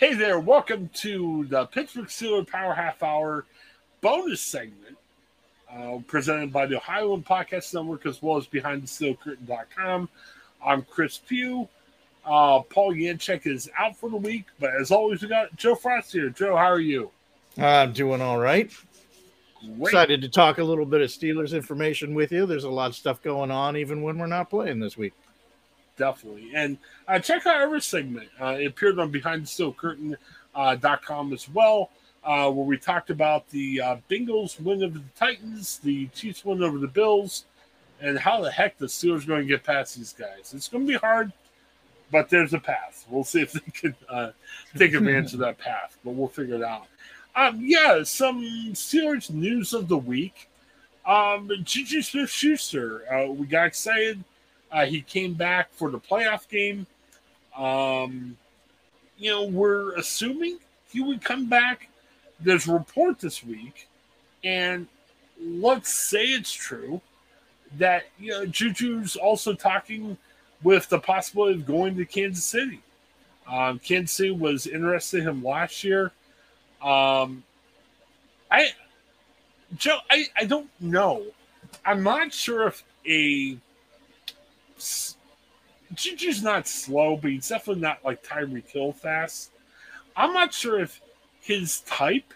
Hey there, welcome to the Pittsburgh Steelers Power Half Hour bonus segment uh, presented by the Ohio Podcast Network as well as BehindTheSteelCurtain.com. I'm Chris Pugh. Uh, Paul Yanchek is out for the week, but as always, we got Joe Frost here. Joe, how are you? I'm doing all right. Great. Excited to talk a little bit of Steelers information with you. There's a lot of stuff going on, even when we're not playing this week. Definitely. And uh, check out every segment. Uh, it appeared on behind the BehindTheSteelCurtain.com uh, as well, uh, where we talked about the uh, Bengals win over the Titans, the Chiefs win over the Bills, and how the heck the Steelers are going to get past these guys. It's going to be hard, but there's a path. We'll see if they can uh, take advantage of that path, but we'll figure it out. Um, yeah, some Steelers news of the week. Um, Juju Smith Schuster, uh, we got excited uh, he came back for the playoff game. Um, you know, we're assuming he would come back. There's a report this week, and let's say it's true that you know Juju's also talking with the possibility of going to Kansas City. Um, Kansas City was interested in him last year. Um, I, Joe, I, I don't know. I'm not sure if a Juju's not slow, but he's definitely not like Tyreek Hill fast. I'm not sure if his type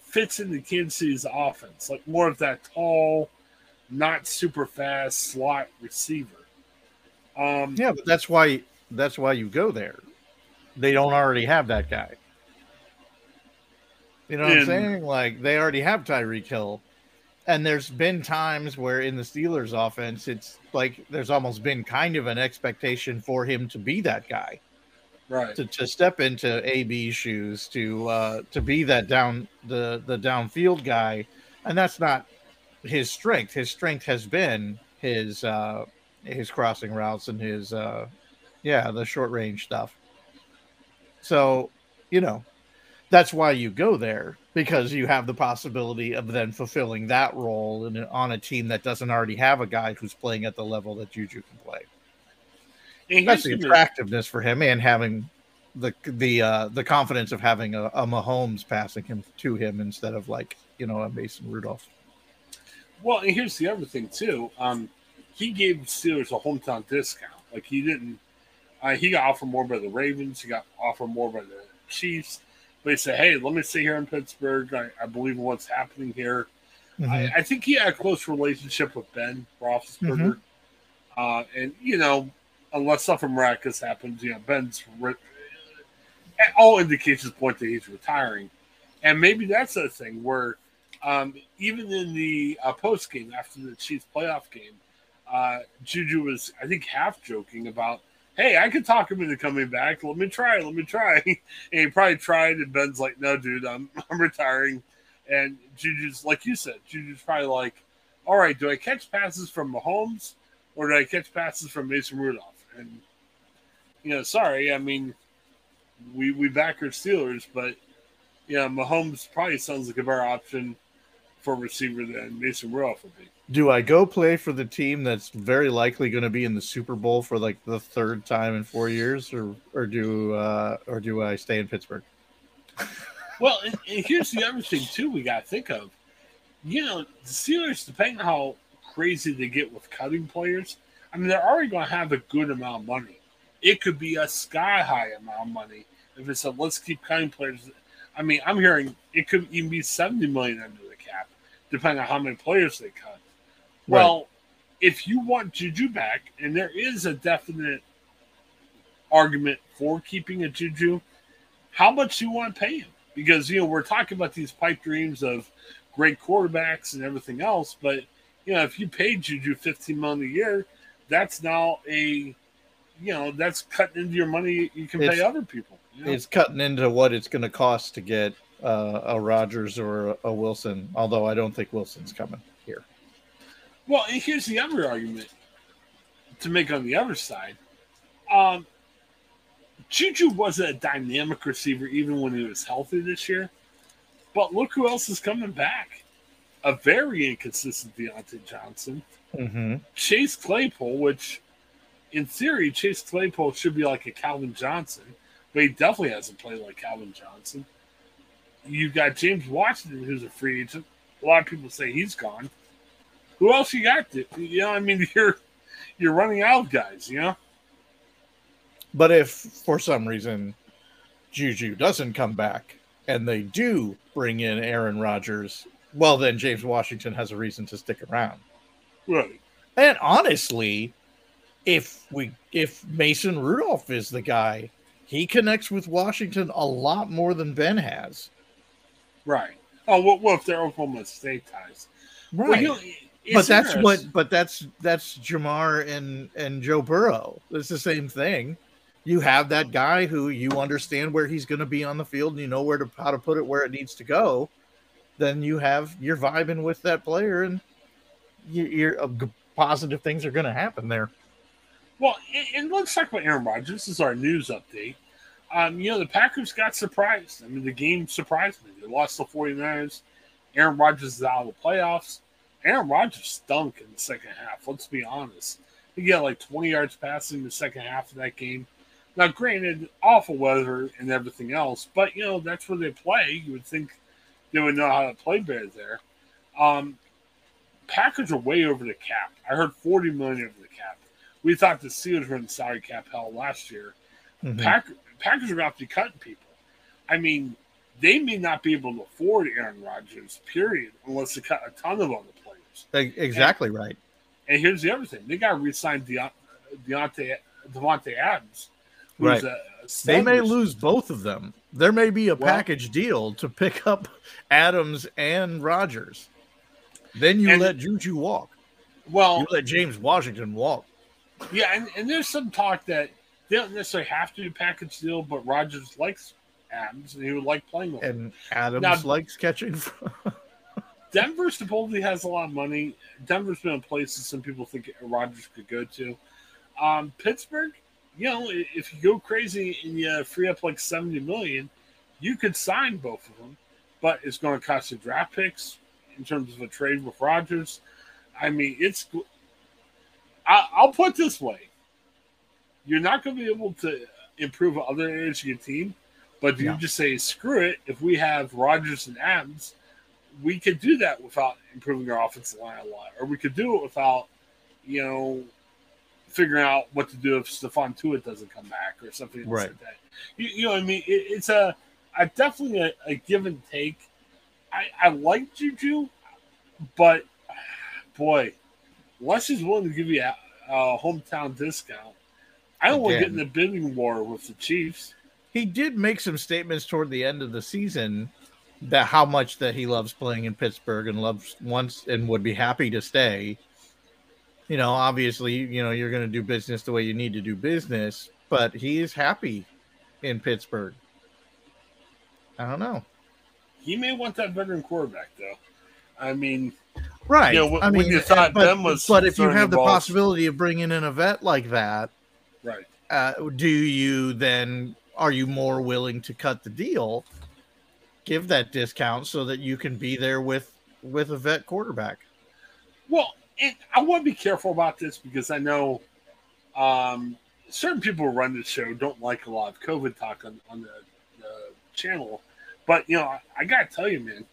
fits into Kansas City's offense, like more of that tall, not super fast slot receiver. Um, yeah, but that's why that's why you go there. They don't already have that guy. You know what and, I'm saying? Like they already have Tyreek Hill and there's been times where in the Steelers offense, it's like there's almost been kind of an expectation for him to be that guy. Right. To, to step into AB shoes, to uh to be that down the the downfield guy. And that's not his strength. His strength has been his uh his crossing routes and his uh yeah, the short range stuff. So, you know, that's why you go there because you have the possibility of then fulfilling that role in, on a team that doesn't already have a guy who's playing at the level that Juju can play. And that's the attractiveness for him and having the the uh, the confidence of having a, a Mahomes passing him to him instead of like you know a Mason Rudolph. Well, and here's the other thing too. Um, he gave Steelers a hometown discount. Like he didn't. Uh, he got offered more by the Ravens. He got offered more by the Chiefs but he said, "Hey, let me stay here in Pittsburgh. I, I believe in what's happening here." Mm-hmm. I, I, think he had a close relationship with Ben Roethlisberger, mm-hmm. uh, and you know, unless something miraculous happens, you know, Ben's re- all indications point that he's retiring, and maybe that's a thing where um, even in the uh, post game after the Chiefs playoff game, uh, Juju was, I think, half joking about hey, I could talk him into coming back. Let me try. Let me try. and he probably tried, and Ben's like, no, dude, I'm I'm retiring. And Juju's like you said, Juju's probably like, all right, do I catch passes from Mahomes or do I catch passes from Mason Rudolph? And you know, sorry, I mean, we we back our Steelers, but yeah, Mahomes probably sounds like a better option for receiver than Mason Rudolph would be do I go play for the team that's very likely going to be in the Super Bowl for like the third time in four years, or or do uh, or do I stay in Pittsburgh? well, and, and here's the other thing too we got to think of. You know, the Steelers, depending on how crazy they get with cutting players, I mean, they're already going to have a good amount of money. It could be a sky high amount of money if it's a let's keep cutting players. I mean, I'm hearing it could even be seventy million under depending on how many players they cut. Well, if you want Juju back, and there is a definite argument for keeping a Juju, how much do you want to pay him? Because you know we're talking about these pipe dreams of great quarterbacks and everything else, but you know if you pay Juju fifteen million a year, that's now a you know that's cutting into your money you can it's, pay other people. You know? It's cutting into what it's going to cost to get uh, a Rodgers or a, Wilson. Although I don't think Wilson's coming. Here. Well, and here's the other argument to make on the other side. Um, Juju was a dynamic receiver even when he was healthy this year. But look who else is coming back. A very inconsistent Diontae Johnson. Mm-hmm. Chase Claypool, which in theory, Chase Claypool should be like a Calvin Johnson, but he definitely hasn't played like Calvin Johnson. You got James Washington, who's a free agent. A lot of people say he's gone. Who else you got? To, you know, I mean, you're you're running out of guys. You know. But if for some reason Juju doesn't come back and they do bring in Aaron Rodgers, well, then James Washington has a reason to stick around. Right. And honestly, if we if Mason Rudolph is the guy, he connects with Washington a lot more than Ben has. Right. Oh, well, what if they're Oklahoma State ties? Right. Well, but that's what. But that's that's Ja'Marr and and Joe Burrow. It's the same thing. You have that guy who you understand where he's going to be on the field, and you know where to how to put it where it needs to go. Then you have you're vibing with that player, and you, you're uh, positive things are going to happen there. Well, and let's talk about Aaron Rodgers. This is our news update. Um, you know, the Packers got surprised. I mean, the game surprised me. They lost the 49ers. Aaron Rodgers is out of the playoffs. Aaron Rodgers stunk in the second half. Let's be honest. He got like 20 yards passing in the second half of that game. Now, granted, awful weather and everything else, but you know that's where they play. You would think they would know how to play better there. Um, Packers are way over the cap. I heard 40 million over the cap. We thought the Steelers were in salary cap hell last year. Mm-hmm. Pack, Packers are going to have to be cutting people. I mean, they may not be able to afford Aaron Rodgers, period, unless they cut a ton of other players. Exactly and, right. And here's the other thing: they got to resign Deont- Deontay Davante Adams. Right. They may lose both of them. There may be a well, package deal to pick up Adams and Rodgers. Then you and, let Juju walk. Well, you let James Washington walk. Yeah, and, and there's some talk that they don't necessarily have to do package deal, but Rodgers likes Adams and he would like playing with and. Adams now, likes catching. Denver supposedly has a lot of money. Denver's been a place that some people think Rodgers could go to. Um, Pittsburgh, you know, if you go crazy and you free up like 70 million, you could sign both of them, but it's going to cost you draft picks in terms of a trade with Rodgers. I mean, it's I, will put this way: you're not going to be able to improve other areas of your team, but you just say, "Screw it!" If we have Rodgers and Adams, we could do that without improving our offensive line a lot, or we could do it without, you know, figuring out what to do if Stephon Tuitt doesn't come back or something right. like that. You, you, know, what I mean, it, it's a, a definitely a, a, give and take. I, I like Juju, but boy, Les is willing to give you a, a hometown discount. I don't Again. want to get in the bidding war with the Chiefs. He did make some statements toward the end of the season that how much that he loves playing in Pittsburgh and loves once and would be happy to stay. You know, obviously, you know, you're going to do business the way you need to do business, but he is happy in Pittsburgh. I don't know. He may want that veteran quarterback, though. I mean, Right. You know, I mean, you thought but, Ben was but if you have the balls. possibility of bringing in a vet like that, right? Uh, do you then are you more willing to cut the deal, give that discount so that you can be there with with a vet quarterback? Well, I want to be careful about this because I know um, certain people who run the show don't like a lot of COVID talk on, on the, the channel, but you know, I, I got to tell you, man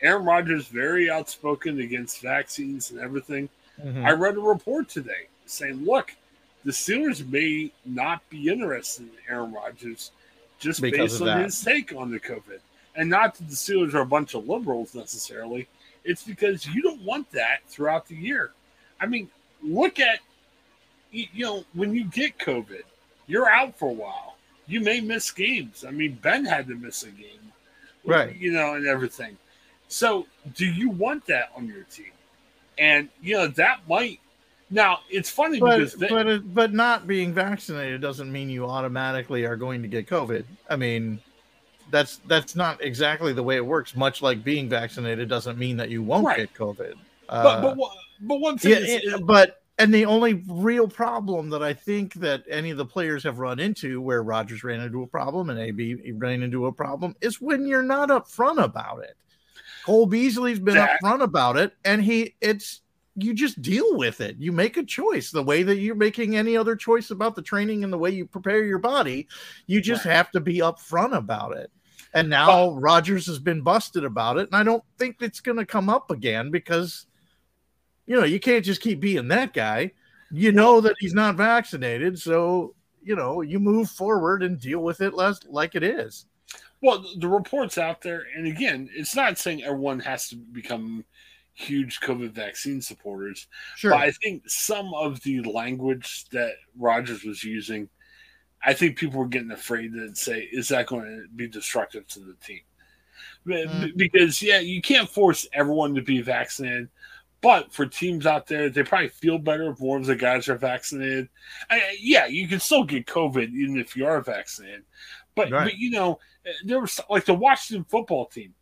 Aaron Rodgers is very outspoken against vaccines and everything. Mm-hmm. I read a report today saying, look, the Steelers may not be interested in Aaron Rodgers just because based on that. his take on the COVID. And not that the Steelers are a bunch of liberals necessarily. It's because you don't want that throughout the year. I mean, look at, you know, when you get COVID, you're out for a while. You may miss games. I mean, Ben had to miss a game, right? You know, and everything. So, do you want that on your team? And you know that might. Now it's funny but, because they, but but not being vaccinated doesn't mean you automatically are going to get COVID. I mean, that's that's not exactly the way it works. Much like being vaccinated doesn't mean that you won't right. get COVID. Uh, but but uh, but one thing, yeah, is, but and the only real problem that I think that any of the players have run into, where Rodgers ran into a problem and AB ran into a problem, is when you're not upfront about it. Cole Beasley's been that, upfront about it, and he it's you just deal with it. You make a choice the way that you're making any other choice about the training and the way you prepare your body. You just right. have to be upfront about it. And now Rodgers has been busted about it, and I don't think it's going to come up again because you know you can't just keep being that guy. You know that he's not vaccinated, so you know you move forward and deal with it less like it is. Well, the reports out there, and again, it's not saying everyone has to become huge COVID vaccine supporters. Sure. But I think some of the language that Rodgers was using, I think people were getting afraid to say, is that going to be destructive to the team? Mm. Because, yeah, you can't force everyone to be vaccinated. But for teams out there, they probably feel better if more of the guys are vaccinated. I, yeah, you can still get COVID even if you are vaccinated. But, right. but you know, there was like the Washington football team.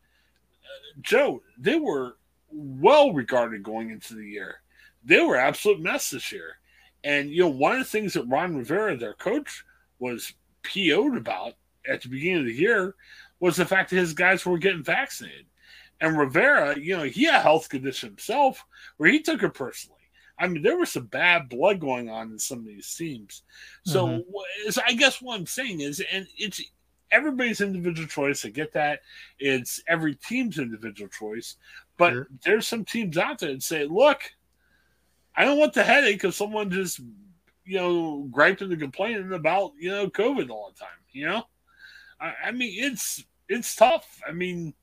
Uh, Joe, they were well regarded going into the year. They were absolute mess this year. And you know, one of the things that Ron Rivera, their coach, was PO'd about at the beginning of the year was the fact that his guys were getting vaccinated. And Rivera, you know, he had a health condition himself where he took it personally. I mean, there was some bad blood going on in some of these teams. So, mm-hmm. so I guess what I'm saying is, and it's everybody's individual choice. I get that. It's every team's individual choice. But sure. there's some teams out there that say, look, I don't want the headache of someone just, you know, griping and complaining about, you know, COVID all the time, you know? I, I mean, it's it's tough. I mean,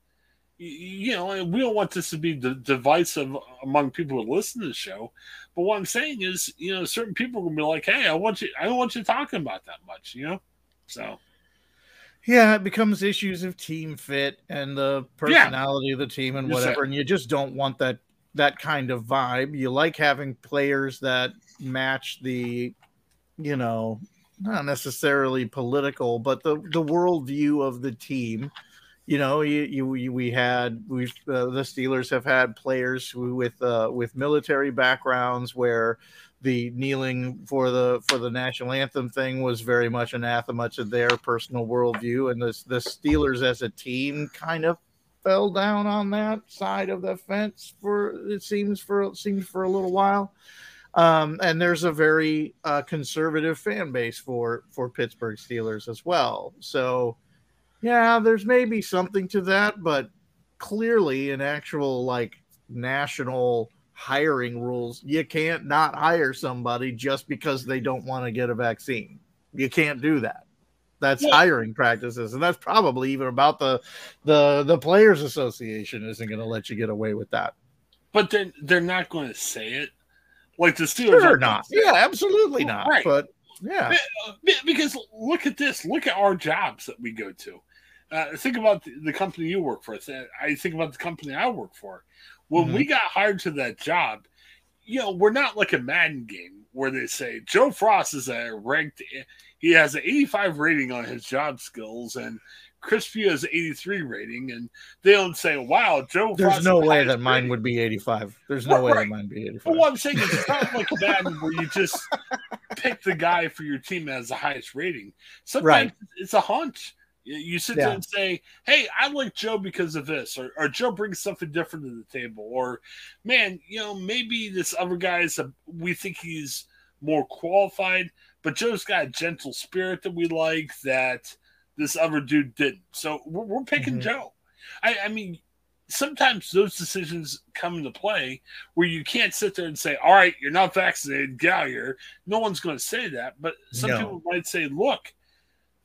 you know, we don't want this to be divisive among people who listen to the show. But what I'm saying is, you know, certain people are gonna be like, "Hey, I want you. I don't want you talking about that much," you know. So yeah, it becomes issues of team fit and the personality yeah. of the team and whatever, and you just don't want that that kind of vibe. You like having players that match the, you know, not necessarily political, but the the worldview of the team. You know, you, you we had we uh, the Steelers have had players with uh, with military backgrounds where the kneeling for the for the national anthem thing was very much anathema to their personal worldview, and the the Steelers as a team kind of fell down on that side of the fence for it seems for it seems for a little while. Um, and there's a very uh, conservative fan base for for Pittsburgh Steelers as well. So, yeah, there's maybe something to that, but clearly an actual like national hiring rules. You can't not hire somebody just because they don't want to get a vaccine. You can't do that. That's yeah. hiring practices, and that's probably even about the the the players association isn't going to let you get away with that. But they're they're not going to say it like the Steelers. Sure not. Yeah, absolutely not. Right. But yeah, because look at this. Look at our jobs that we go to. Uh, think about the, the, company you work for. I think about the company I work for. When mm-hmm. we got hired to that job, you know, we're not like a Madden game where they say Joe Frost is a ranked, he has an 85 rating on his job skills, and Chris Pugh has an 83 rating, and they don't say, "Wow, Joe." There's Frost no way that mine rating. would be 85. There's no way that mine would be 85. But what I'm saying is, it's not like Madden where you just pick the guy for your team that has the highest rating. Sometimes right. it's a hunch. You sit yeah. there and say, "Hey, I like Joe because of this," or, or Joe brings something different to the table, or man, you know, maybe this other guy is a, we think he's more qualified, but Joe's got a gentle spirit that we like that this other dude didn't. So we're, we're picking mm-hmm. Joe. I, I mean, sometimes those decisions come into play where you can't sit there and say, "All right, you're not vaccinated, get out here." No one's going to say that, but some no. people might say, "Look,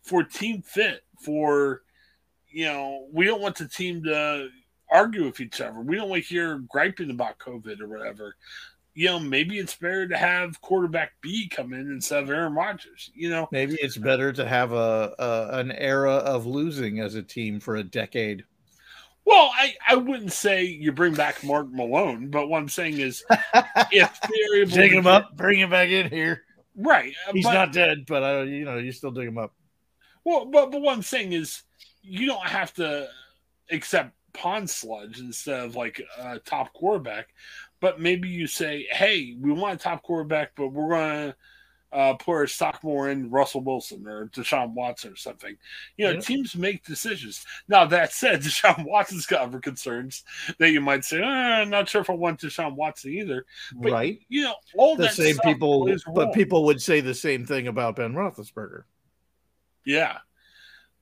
for team fit." For you know we don't want the team to argue with each other. We don't want to hear griping about COVID or whatever. You know, maybe it's better to have quarterback B come in instead of Aaron Rodgers. You know, maybe it's better to have a, a an era of losing as a team for a decade. Well, I, I wouldn't say you bring back Mark Malone, but what I'm saying is if they're able dig him up, bring him back in here. Right. He's but, not dead, but uh, you know, you still dig him up. Well, but but what I'm saying is, you don't have to accept pond sludge instead of like a top quarterback. But maybe you say, hey, we want a top quarterback, but we're gonna uh, put a stock more in Russell Wilson or Deshaun Watson or something. You know, Yeah. teams make decisions. Now that said, Deshaun Watson's got other concerns that you might say, "Uh, I'm not sure if I want Deshaun Watson either. But, right. You know, all The same people, but role. people would say the same thing about Ben Roethlisberger. Yeah,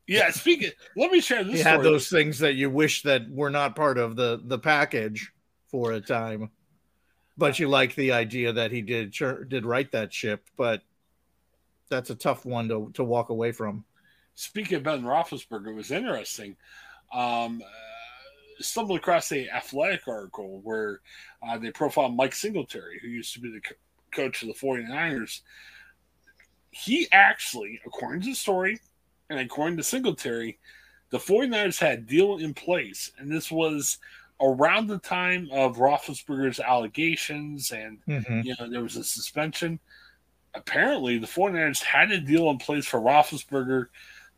yeah. Speaking, let me share this. He had those things that you wish that were not part of the the package for a time, but you like the idea that he did did write that ship. But that's a tough one to to walk away from. Speaking of Ben Roethlisberger, it was interesting. Um, uh, stumbled across a athletic article where uh, they profiled Mike Singletary, who used to be the co- coach of the 49ers. He actually, according to the story and according to Singletary, the 49ers had a deal in place, and this was around the time of Roethlisberger's allegations and you know, there was a suspension. Apparently, the 49ers had a deal in place for Roethlisberger.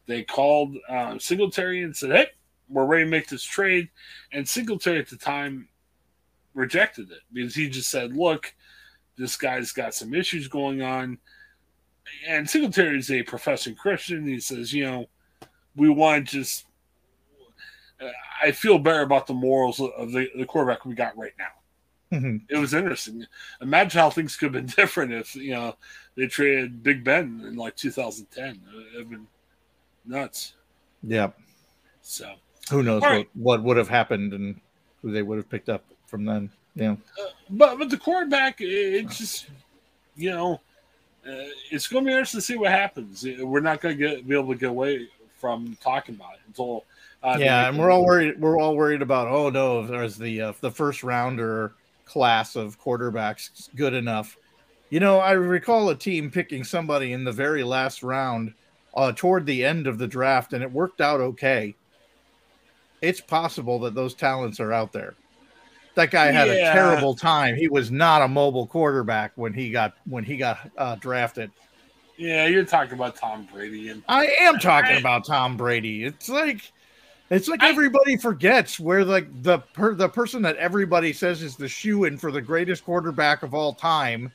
They called uh, Singletary and said, hey, we're ready to make this trade. And Singletary at the time rejected it because he just said, look, this guy's got some issues going on. And Singletary is a professing Christian. He says, you know, we want to just, uh, I feel better about the morals of the, the quarterback we got right now Mhm. it was interesting. Imagine how things could have been different if you know they traded Big Ben in like 2010. It would have been nuts. Yeah. So, Who knows what, right. what would have happened and who they would have picked up from then. Yeah. but but the quarterback, it- it's just you know, uh, it's going to be interesting to see what happens. We're not going to get be able to get away from talking about it until. Uh, yeah, and we're all worried. We're all worried about. Oh no, there's the uh, the first rounder class of quarterbacks good enough. You know, I recall a team picking somebody in the very last round, uh, toward the end of the draft, and it worked out okay. It's possible that those talents are out there. That guy had Yeah. a terrible time. He was not a mobile quarterback when he got when he got uh, drafted. Yeah, you're talking about Tom Brady and I am talking I- about Tom Brady. It's like it's like I- everybody forgets where like the per, the person that everybody says is the shoe in for the greatest quarterback of all time.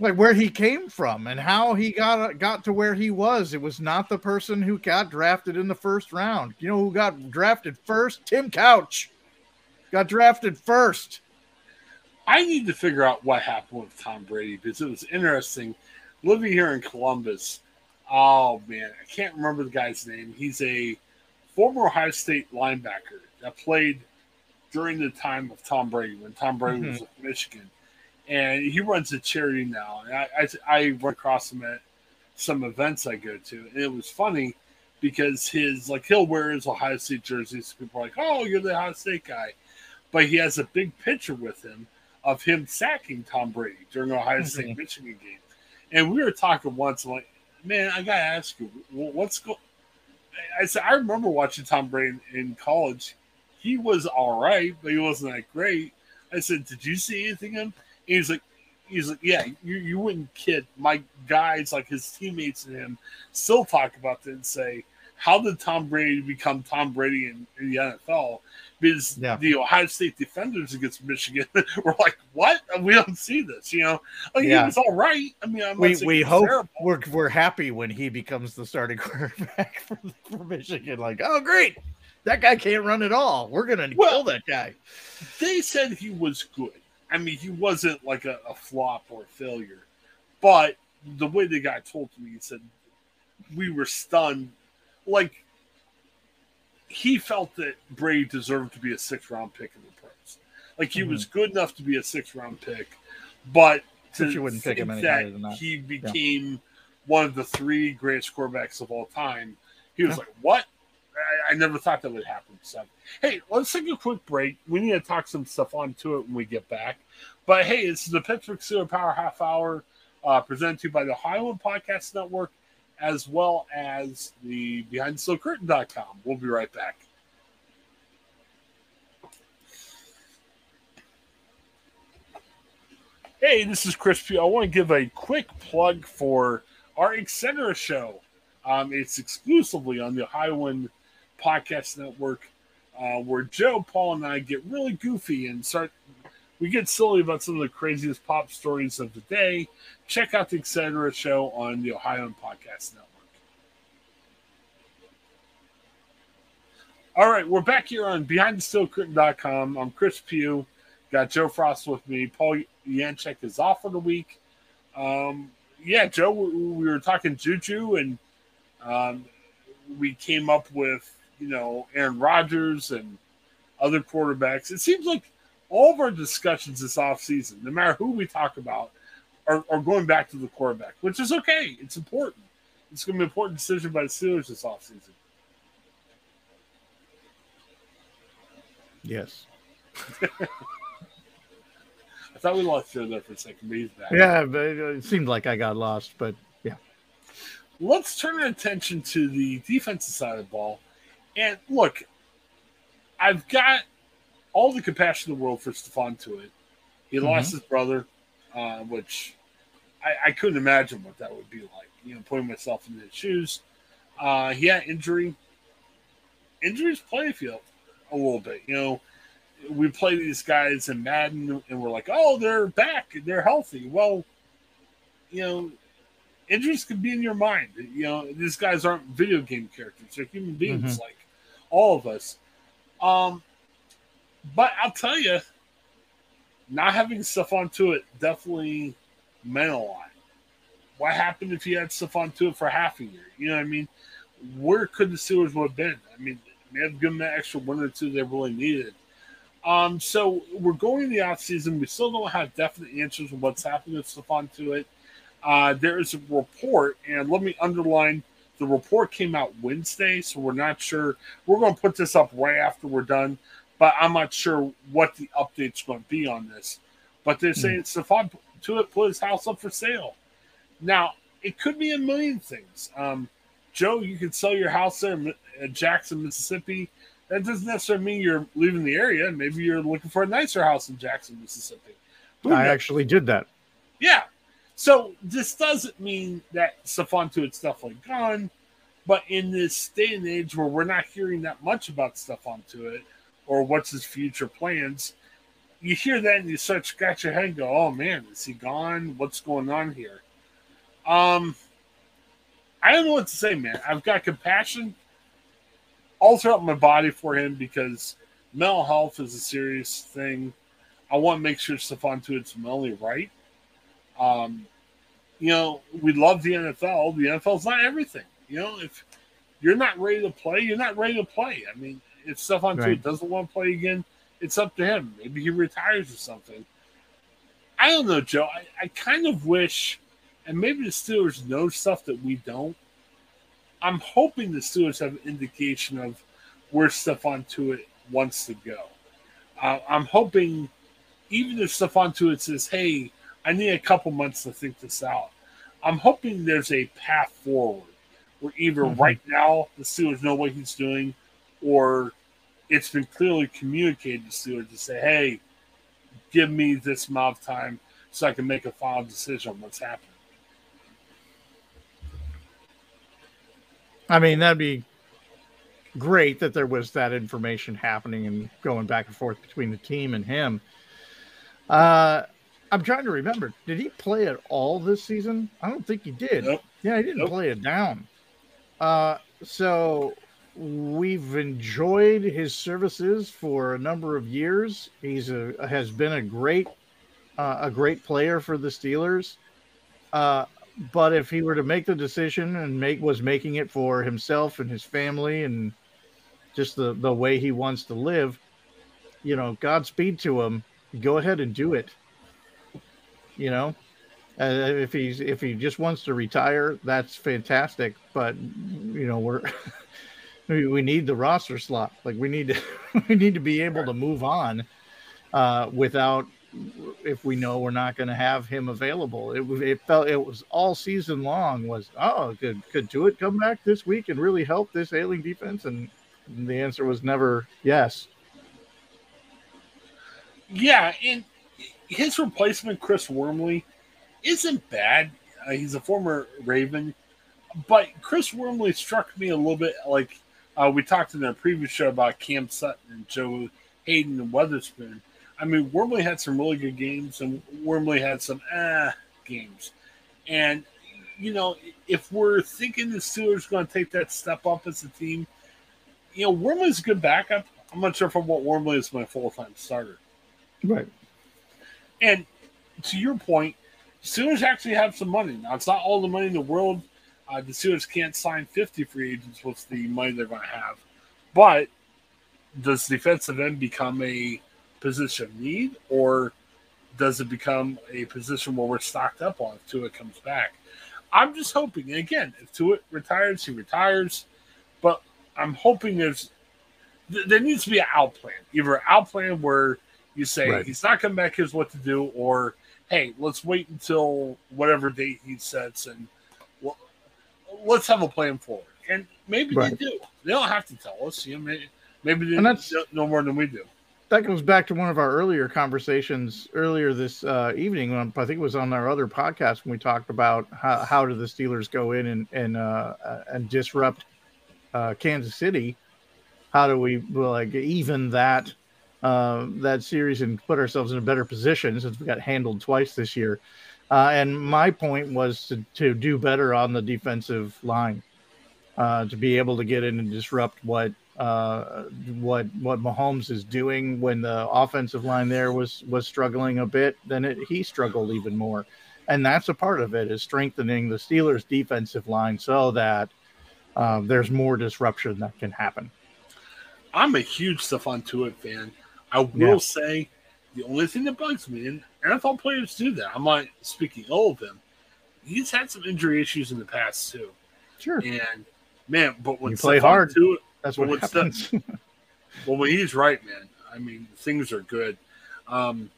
Like where he came from and how he got got to where he was. It was not the person who got drafted in the first round. You know who got drafted first? Tim Couch. Got drafted first. I need to figure out what happened with Tom Brady because it was interesting. Living here in Columbus, oh man, I can't remember the guy's name. He's a former Ohio State linebacker that played during the time of Tom Brady when Tom Brady mm-hmm. was with Michigan, and he runs a charity now. And I, I I run across him at some events I go to, and it was funny because his like he'll wear his Ohio State jerseys. People are like, "Oh, you're the Ohio State guy," but he has a big picture with him of him sacking Tom Brady during Ohio State mm-hmm. Michigan game. And we were talking once, I'm like, man, I gotta ask you, what's go? I said I remember watching Tom Brady in, in college. He was all right, but he wasn't that great. I said, did you see anything in him? And he's like, he's like, yeah, you, you wouldn't kid. My guys, like his teammates and him, still talk about that and say, how did Tom Brady become Tom Brady in, in the NFL? Because Yeah. the Ohio State defenders against Michigan were like, "What? We don't see this." You know, like Yeah. he was all right. I mean, I'm We we hope terrible. we're we're happy when he becomes the starting quarterback for, for Michigan. Like, oh great, that guy can't run at all. We're gonna Well- kill that guy. They said he was good. I mean, he wasn't like a, a flop or a failure, but the way the guy told me, he said we were stunned. Like he felt that Brady deserved to be a six round pick in the pros. Like he was good enough to be a six round pick, but to you wouldn't pick him any higher than that. He became one of the three greatest quarterbacks of all time. He was Yeah. like, "What? I, I never thought that would happen." So, hey, let's take a quick break. We need to talk some stuff onto it when we get back. But hey, this is the Pittsburgh Steelers Power Half Hour, uh, presented to you by the Ohioan Podcast Network, as well as the BehindSteelCurtain.com. We'll be right back. Hey, this is Chris P. I want to give a quick plug for our Eccentra show. Um, it's exclusively on the Ohioan Podcast Network, uh, where Joe, Paul, and I get really goofy and start We get silly about some of the craziest pop stories of the day. Check out the Etc. show on the Ohio Podcast Network. All right, we're back here on BehindTheSteelCurtain.com. I'm Chris Pugh. Got Joe Frost with me. Paul Yanchek is off for the week. Um, yeah, Joe, we were talking Juju, and um, we came up with you know Aaron Rodgers and other quarterbacks. It seems like all of our discussions this offseason, no matter who we talk about, are, are going back to the quarterback, which is okay. It's important. It's going to be an important decision by the Steelers this offseason. Yes. I thought we lost Joe there for a second, but he's back. Yeah, but it seemed like I got lost, but yeah. Let's turn our attention to the defensive side of the ball. And look, I've got all the compassion in the world for Stephon Tuitt. He mm-hmm. lost his brother, uh, which I, I, couldn't imagine what that would be like. You know, putting myself in his shoes. Uh, he had injury. Injuries play a field a little bit. You know, we play these guys in Madden, and we're like, oh, they're back, they're healthy. Well, you know, injuries can be in your mind. You know, these guys aren't video game characters; they're human beings, mm-hmm. like all of us. Um, but I'll tell you, not having Stephon Tuitt definitely meant a lot. What happened if you had Stephon Tuitt for half a year? You know what I mean? Where could the Steelers have been? I mean, may have given that extra one or two they really needed. Um, so we're going in the off season. We still don't have definite answers on what's happening with Stephon Tuitt. Uh, there is a report, and let me underline the report came out Wednesday, so we're not sure. We're going to put this up right after we're done, but I'm not sure what the update's going to be on this. But they're saying mm. Stephon Tuitt put his house up for sale. Now, it could be a million things. Um, Joe, you could sell your house there in Jackson, Mississippi. That doesn't necessarily mean you're leaving the area. Maybe you're looking for a nicer house in Jackson, Mississippi. I actually did that. Yeah. So this doesn't mean that Stephon Tuitt's definitely gone, but in this day and age where we're not hearing that much about Stephon Tuitt or what's his future plans, you hear that and you start scratch your head and go, "Oh man, is he gone? What's going on here?" Um, I don't know what to say, man. I've got compassion all throughout my body for him because mental health is a serious thing. I want to make sure Stephon Tuitt's mentally right. Um, you know, we love the NFL. The NFL's not everything. You know, if you're not ready to play, you're not ready to play. I mean, if Stephon right. Tuitt doesn't want to play again, it's up to him. Maybe he retires or something. I don't know, Joe. I, I kind of wish, and maybe the Steelers know stuff that we don't. I'm hoping the Steelers have an indication of where Stephon Tuitt wants to go. Uh, I'm hoping, even if Stephon Tuitt says, "Hey, I need a couple months to think this out," I'm hoping there's a path forward where either mm-hmm. right now the Steelers know what he's doing, or it's been clearly communicated to Steelers to say, "Hey, give me this amount of time so I can make a final decision on what's happening." I mean, that'd be great that there was that information happening and going back and forth between the team and him. Uh, I'm trying to remember. Did he play at all this season? I don't think he did. Nope. Yeah, he didn't nope. play it down. Uh, so we've enjoyed his services for a number of years. He's a has been a great uh, a great player for the Steelers. Uh, but if he were to make the decision and make was making it for himself and his family and just the the way he wants to live, you know, Godspeed to him. Go ahead and do it. You know, uh, if he's if he just wants to retire, that's fantastic. But you know, we're we need the roster slot. Like we need to we need to be able to move on uh, without if we know we're not going to have him available. It, it felt it was all season long was oh could could Tuitt come back this week and really help this ailing defense? And the answer was never yes. Yeah, and his replacement Chris Wormley isn't bad. Uh, he's a former Raven, but Chris Wormley struck me a little bit like uh, we talked in our previous show about Cam Sutton and Joe Haden and Witherspoon. I mean, Wormley had some really good games, and Wormley had some ah games. And you know, if we're thinking the Steelers going to take that step up as a team, you know, Wormley's a good backup. I'm not sure if I want Wormley as my full time starter. Right. And to your point, Steelers actually have some money. Now, it's not all the money in the world. Uh, the Steelers can't sign 50 free agents with the money they're going to have. But does defensive end become a position of need, or does it become a position where we're stocked up on if Tuitt comes back? I'm just hoping, again, if Tuitt retires, he retires. But I'm hoping there's there needs to be an out plan, either an out plan where you say right. he's not coming back, here's what to do, or hey, let's wait until whatever date he sets and let's have a plan forward. And maybe right. they do. They don't have to tell us. You know, maybe, maybe they know more than we do. That goes back to one of our earlier conversations earlier this uh, evening. When, I think it was on our other podcast when we talked about how, how do the Steelers go in and and uh, uh and disrupt uh, Kansas City. How do we like even that uh, that series and put ourselves in a better position since we got handled twice this year. Uh, and my point was to, to do better on the defensive line, uh, to be able to get in and disrupt what uh, what what Mahomes is doing when the offensive line there was was struggling a bit. Then it, he struggled even more, and that's a part of it is strengthening the Steelers' defensive line so that uh, there's more disruption that can happen. I'm a huge Stephon Tuitt fan. I will yeah. say the only thing that bugs me, and NFL players do that. I'm not speaking ill of him. He's had some injury issues in the past too. Sure. And man, but when you play hard, to it, that's what happens. well, when he's right, man, I mean things are good. Um,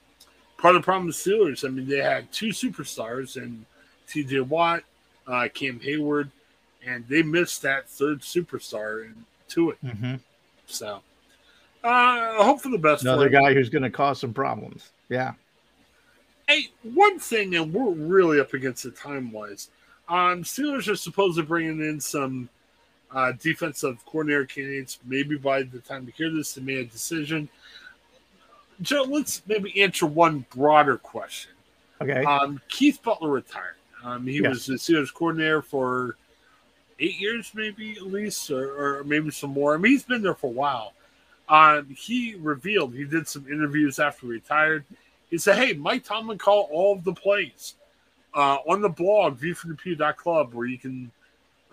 part of the problem with Steelers, I mean, they had two superstars and T.J. Watt, uh, Cam Heyward, and they missed that third superstar and Tuitt. Mm-hmm. So uh, hope for the best. Another guy who's going to cause some problems. Yeah. Hey, one thing, and we're really up against it time wise. Um, Steelers are supposedly bringing in some uh, defensive coordinator candidates. Maybe by the time you hear this, they made a decision. Joe, let's maybe answer one broader question. Okay. Um, Keith Butler retired. Um, he yes. was the Steelers coordinator for eight years, maybe at least, or, or maybe some more. I mean, he's been there for a while. Um, he revealed he did some interviews after he retired. He said, "Hey, Mike Tomlin called all of the plays uh, on the blog viewfromthepugh.club, where you can,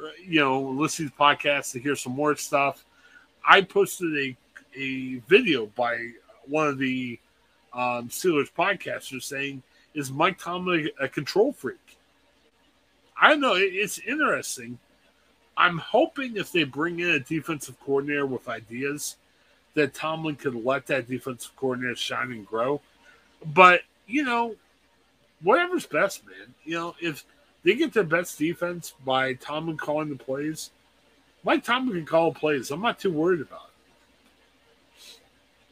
uh, you know, listen to the podcast to hear some more stuff." I posted a a video by one of the um, Steelers podcasters saying, "Is Mike Tomlin a control freak?" I know. It's interesting. I'm hoping if they bring in a defensive coordinator with ideas that Tomlin could let that defensive coordinator shine and grow. But, you know, whatever's best, man. You know, if they get their best defense by Tomlin calling the plays, Mike Tomlin can call plays. I'm not too worried about it.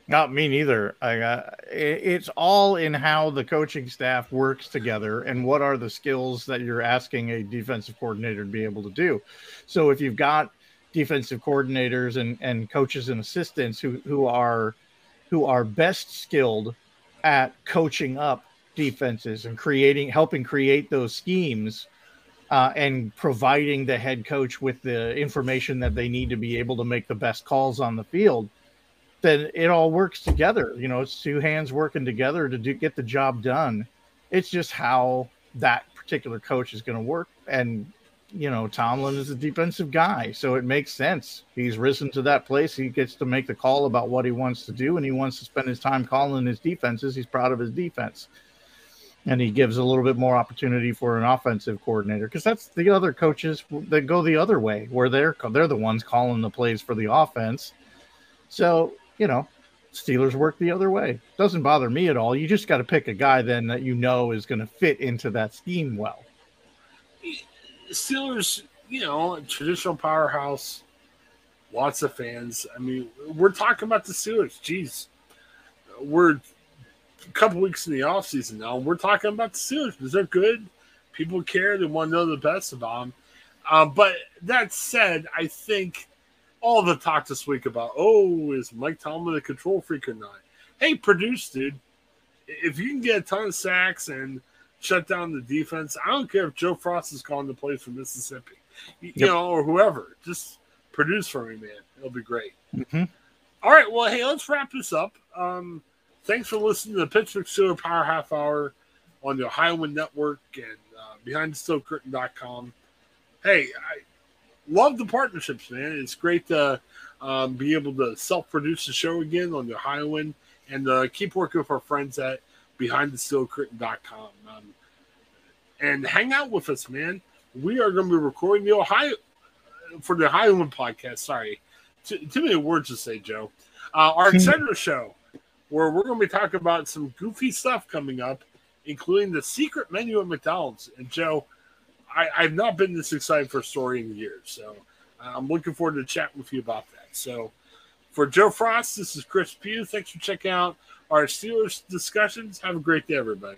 Not me neither. I, uh, it's all in how the coaching staff works together and what are the skills that you're asking a defensive coordinator to be able to do. So if you've got defensive coordinators and, and coaches and assistants who, who are who are best skilled at coaching up defenses and creating helping create those schemes uh, and providing the head coach with the information that they need to be able to make the best calls on the field then it all works together. You know it's two hands working together to do, get the job done. It's just how that particular coach is going to work and you know, Tomlin is a defensive guy, so it makes sense. He's risen to that place. He gets to make the call about what he wants to do, and he wants to spend his time calling his defenses. He's proud of his defense. And he gives a little bit more opportunity for an offensive coordinator because that's the other coaches that go the other way, where they're they're the ones calling the plays for the offense. So you know, Steelers work the other way. Doesn't bother me at all. You just got to pick a guy then that you know is going to fit into that scheme well. Steelers, you know, traditional powerhouse, lots of fans. I mean, we're talking about the Steelers. Jeez, we're a couple weeks in the off season now. We're talking about the Steelers because they're good. People care. They want to know the best about them. Uh, but that said, I think all the talk this week about oh, is Mike Tomlin a control freak or not? hey, produce, dude. If you can get a ton of sacks and shut down the defense, I don't care if Joe Frost is calling the plays for Mississippi, you, yep. know, or whoever. Just produce for me, man. It'll be great. Mm-hmm. All right. Well, hey, let's wrap this up. Um, thanks for listening to the Pittsburgh Steelers Power Half Hour on the Ohioan Network and uh, BehindTheSteelCurtain.com. Hey, I love the partnerships, man. It's great to um, be able to self-produce the show again on the Ohioan and uh, keep working with our friends at behind the BehindTheSteelCurtain.com. Um, and hang out with us, man. We are going to be recording the Ohio for the Ohioan podcast. Sorry, too, too many words to say, Joe. Uh, our Etc. show, where we're going to be talking about some goofy stuff coming up, including the secret menu at McDonald's. And Joe, I, I've not been this excited for a story in years, so uh, I'm looking forward to chatting with you about that. So, for Joe Frost, this is Chris Pugh. Thanks for checking out our Steelers discussions. Have a great day, everybody.